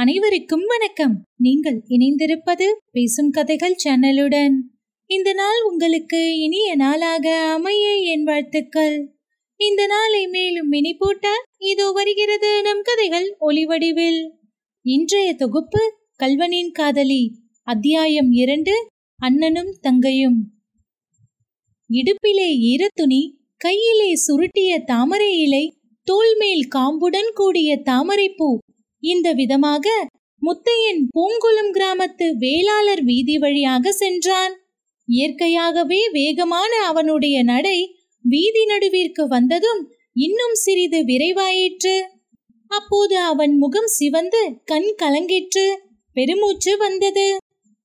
அனைவருக்கும் வணக்கம். நீங்கள் இணைந்திருப்பது பேசும் கதைகள் சேனலுடன். இந்த நாள் உங்களுக்கு இனிய நாளாக அமைய என் வாழ்த்துக்கள். இந்த நாளை மேலும் மினி போட்ட இதோ வருகிறது நம் கதைகள் ஒளிவடிவில் இன்றைய தொகுப்பு கல்வனின் காதலி அத்தியாயம் இரண்டு அண்ணனும் தங்கையும். இடுப்பிலே ஈரத்துணி கையிலே சுருட்டிய தாமரை இலை தோல்மேல் காம்புடன் கூடிய தாமரைப்பூ இந்த விதமாக முத்தையன் பூங்குளம் கிராமத்து வேளாளர் வீதி வழியாக சென்றான். இயற்கையாகவே வேகமான அவனுடைய நடை வீதி நடுவிற்கு வந்ததும் இன்னும் சிறிது விரைவாயிற்று. அப்போது அவன் முகம் சிவந்து கண் கலங்கிற்று. பெருமூச்சு வந்தது.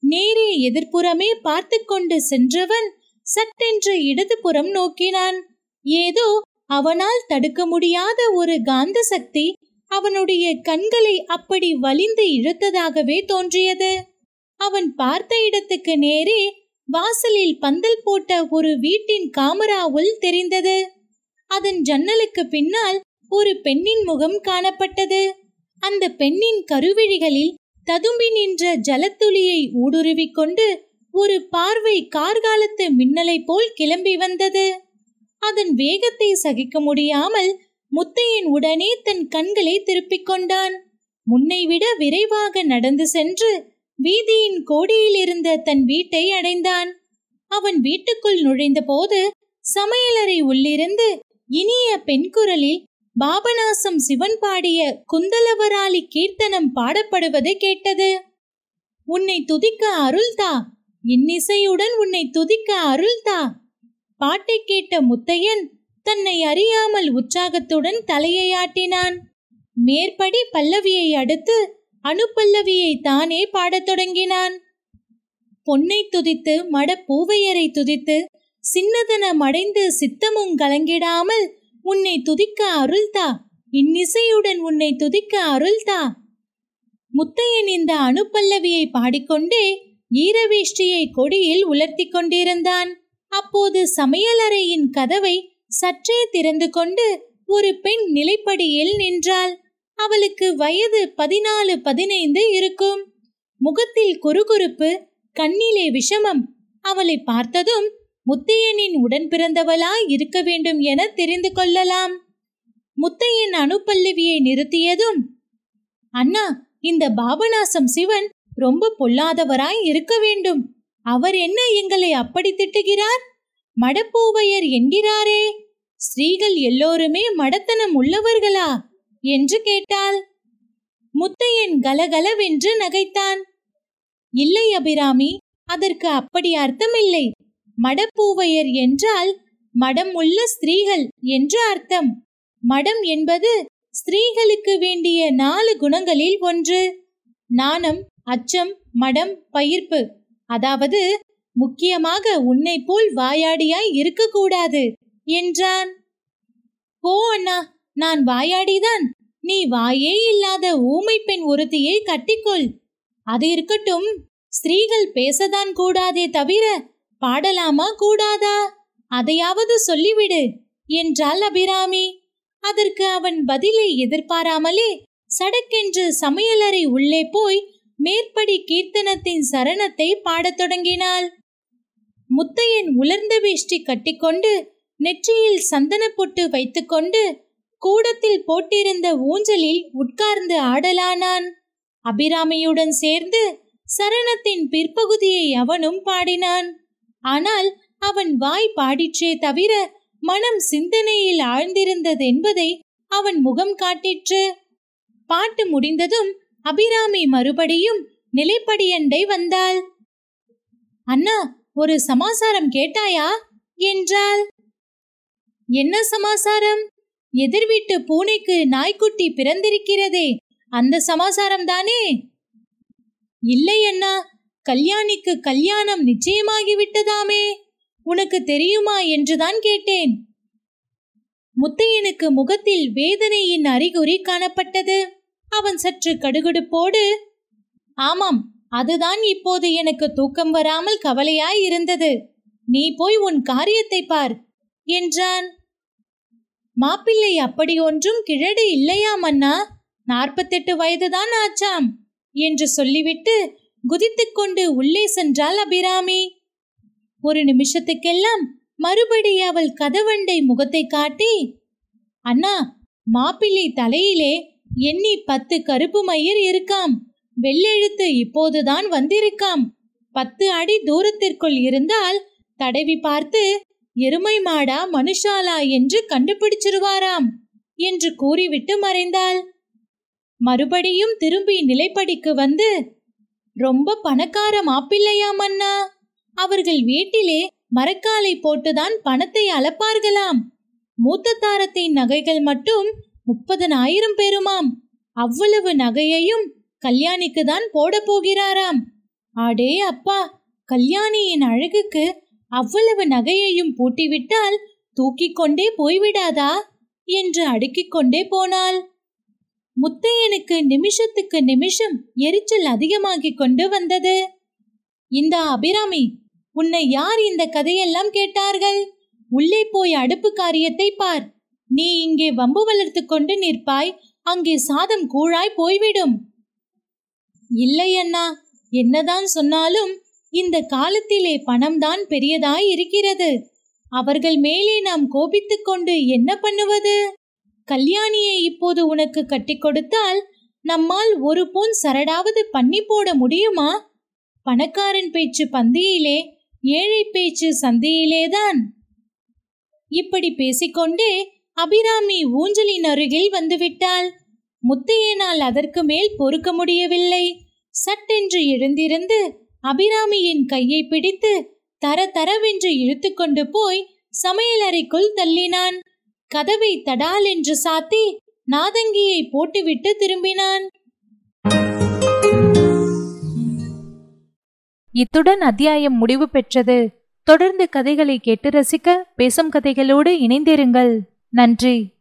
நேரே எதிர்ப்புறமே பார்த்து கொண்டு சென்றவன் சட்டென்று இடதுபுறம் நோக்கினான். ஏதோ அவனால் தடுக்க முடியாத ஒரு காந்த சக்தி அவனுடைய கண்களை அப்படி வலிந்து இழுத்ததாகவே தோன்றியது. அவன் பார்த்த இடத்துக்கு நேரே வாசலில் பந்தல் போட்ட ஒரு வீட்டின் காமராவுல் தெரிந்தது. அதன் ஜன்னலுக்கு பின்னால் ஒரு பெண்ணின் முகம் காணப்பட்டது. அந்த பெண்ணின் கருவிழிகளில் ததும்பி நின்ற ஜலத்துளியை ஊடுருவிக் கொண்டு ஒரு பார்வை கார்காலத்து மின்னலை போல் கிளம்பி வந்தது. அதன் வேகத்தை சகிக்க முடியாமல் முத்தையன் உடனே தன் கண்களை திருப்பிக் கொண்டான். முன்னை விட விரைவாக நடந்து சென்று வீதியின் கோடியில் இருந்த தன் வீட்டை அடைந்தான். அவன் வீட்டுக்குள் நுழைந்தபோது சமையலறை உள்ளிருந்து இனிய பெண் குரலில் பாபநாசம் சிவன் பாடிய குந்தலவராளி கீர்த்தனம் பாடப்படுவது கேட்டது. உன்னை துதிக்க அருள்தா இன்னிசையுடன் உன்னை துதிக்க அருள்தா பாட்டை கேட்ட முத்தையன் தன்னை அறியாமல் உற்சாகத்துடன் தலையை ஆட்டினான். மேற்படி பல்லவியை அடுத்து அணுப்பல்லவியை தானே பாடத் தொடங்கினான். பொன்னை துதித்து மட பூவையரை துதித்து சின்னதன மடைந்து சித்தமும் கலங்கிடாமல் உன்னை துதிக்க அருள்தா இன்னிசையுடன் உன்னை துதிக்க அருள்தா. முத்தையன் இந்த அணுப்பல்லவியை பாடிக்கொண்டே ஈரவேஷ்டியை கொடியில் உலர்த்தி கொண்டிருந்தான். அப்போது சமையலறையின் கதவை சற்றே திறந்து கொண்டு ஒரு பெண் நிலைப்படியில் நின்றாள். அவளுக்கு வயது பதினாலு பதினைந்து இருக்கும். முகத்தில் குறுகுறுப்பு கண்ணிலே விஷமம். அவளை பார்த்ததும் முத்தையனின் உடன் பிறந்தவளாய் இருக்க வேண்டும் என தெரிந்து கொள்ளலாம். முத்தையன் அணுப்பல்லவியை நிறுத்தியதும் அண்ணா இந்த பாபநாசம் சிவன் ரொம்ப பொல்லாதவராய் இருக்க வேண்டும். அவர் என்ன எங்களை அப்படி திட்டுகிறார்? மடப்பூவையர் என்கிறாரே. ஸ்ரீகள் எல்லோருமே மடத்தனம் உள்ளவர்களா? என்று கேட்டாள். முத்தையன் கலகலவென்று நகைத்தான். இல்லை அபிராமி அதற்கு அப்படி அர்த்தமில்லை. மடப்பூவையர் என்றால் மடம் உள்ள ஸ்திரீகள் என்று அர்த்தம். மடம் என்பது ஸ்திரீகளுக்கு வேண்டிய நாலு குணங்களில் ஒன்று. நாணம் அச்சம் மடம் பயிர்ப்பு. அதாவது முக்கியமாக உன்னை போல் வாயாடியாய் இருக்கக்கூடாது. என்றான். போ அண்ணா நான் வாயாடிதான். நீ வாயே இல்லாத ஊமை பெண் ஒருத்தியை கட்டிக்கொள். அது இருக்கட்டும் ஸ்திரீகள் பேசதான் கூடாதே தவிர பாடலாமா கூடாதா? அதையாவது சொல்லிவிடு என்றாள் அபிராமி. அதற்கு அவன் பதிலை எதிர்பாராமலே சடக்கென்று சமையலறை உள்ளே போய் மேற்படி கீர்த்தனத்தின் சரணத்தை பாடத் தொடங்கினாள். முத்தையன் உலர்ந்த வேஷ்டி கட்டிக்கொண்டு நெற்றியில் சந்தன பொட்டு வைத்துக்கொண்டு கூடத்தில் போட்டிருந்த ஊஞ்சலில் உட்கார்ந்து ஆடலானான். அபிராமியுடன் சேர்ந்து சரணத்தின் பிற்பகுதியை அவனும் பாடினான். ஆனால் அவன் வாய் பாடிற்றே தவிர மனம் சிந்தனையில் ஆழ்ந்திருந்தது என்பதை அவன் முகம் காட்டிற்று. பாட்டு முடிந்ததும் அபிராமி மறுபடியும் நிலைப்படியண்டை வந்தாள். அண்ணா ஒரு சமாசாரம் கேட்டாயா? என்றாள். என்ன சமாசாரம்? எதிர் வீட்டு பூனைக்கு நாய்க்குட்டி பிறந்திருக்கிறதே அந்த சமாசாரம் தானே? இல்லை அண்ணா கல்யாணிக்கு கல்யாணம் நிச்சயமாகிவிட்டதாமே. உனக்கு தெரியுமா என்றுதான் கேட்டேன். முத்தையனுக்கு முகத்தில் வேதனையின் அறிகுறி காணப்பட்டது. அவன் சற்று கடுகடுப்போடு ஆமாம் அதுதான் இப்போது எனக்கு தூக்கம் வராமல் கவலையாய் இருந்தது. நீ போய் உன் காரியத்தை பார் என்றான். மாப்பிள்ளை அப்படி ஒன்றும் கிழடு இல்லையாம் அண்ணா. நாற்பத்தெட்டு வயதுதான் ஆச்சாம் என்று சொல்லிவிட்டு குதித்துக்கொண்டு உள்ளே சென்றாள் அபிராமி. ஒரு நிமிஷத்துக்கெல்லாம் மறுபடி அவள் கதவண்டை முகத்தை காட்டி அண்ணா மாப்பிள்ளை தலையிலே எண்ணி பத்து கருப்பு மயிர் இருக்காம். வெள்ளெழுத்து இப்போதுதான் வந்திருக்காம். பத்து அடி தூரத்திற்குள் இருந்தால் தடவி பார்த்து எருமை மாடா மனுஷாலா என்று கண்டுபிடிச்சிருவாராம் என்று கூறிவிட்டு மறைந்தாள். மறுபடியும் திரும்பி நிலைப்படிக்கு வந்து ரொம்ப பணக்கார மாப்பிள்ளையாம் அண்ணா அவர்கள் வீட்டிலே மரக்காலை போட்டுதான் பணத்தை அளப்பார்களாம். மூத்த தாரத்தின் நகைகள் மட்டும் முப்பதனாயிரம் பெறுமாம். அவ்வளவு நகையையும் கல்யாணிக்கு தான் போட போகிறாராம். அடே அப்பா கல்யாணியின் அழகுக்கு அவ்வளவு நகையையும் பூட்டிவிட்டால் தூக்கிக் கொண்டே போய்விடாதா? என்று அடுக்கிக் கொண்டே போனாள். முத்தையனுக்கு நிமிஷத்துக்கு நிமிஷம் எரிச்சல் அதிகமாகிக் கொண்டு வந்தது. இந்த அபிராமி உன்னை யார் இந்த கதையெல்லாம் கேட்டார்கள்? உள்ளே போய் அடுப்பு காரியத்தை பார். நீ இங்கே வம்பு வளர்த்து கொண்டு நிற்பாய் அங்கே சாதம் கூழாய் போய்விடும். இல்லை அண்ணா என்னதான் சொன்னாலும் இந்த காலத்திலே பணம்தான் பெரியதாய் இருக்கிறது அவர்கள் மேலே நாம் கோபித்துக் கொண்டு என்ன பண்ணுவது? கல்யாணியை இப்போது உனக்கு கட்டி கொடுத்தால் நம்மால் ஒரு பூன் சரடாவது பண்ணி போட முடியுமா? பணக்காரன் பேச்சு பந்தியிலே ஏழை பேச்சு சந்தியிலேதான். இப்படி பேசிக்கொண்டே அபிராமி ஊஞ்சலின் அருகில் வந்துவிட்டாள். முத்தையனால் அதற்கு மேல் பொறுக்க முடியவில்லை. சட்டென்று எழுந்திருந்து அபிராமியின் கையை பிடித்து தர தரவென்று இழுத்துக்கொண்டு போய் சமையலறைக்குள் தள்ளினான். கதவை தடால் என்று சாத்தி நாதங்கியை போட்டுவிட்டு திரும்பினான். இத்துடன் அத்தியாயம் முடிவு பெற்றது. தொடர்ந்து கதைகளை கேட்டு ரசிக்க பேசும் கதைகளோடு இணைந்திருங்கள். நன்றி.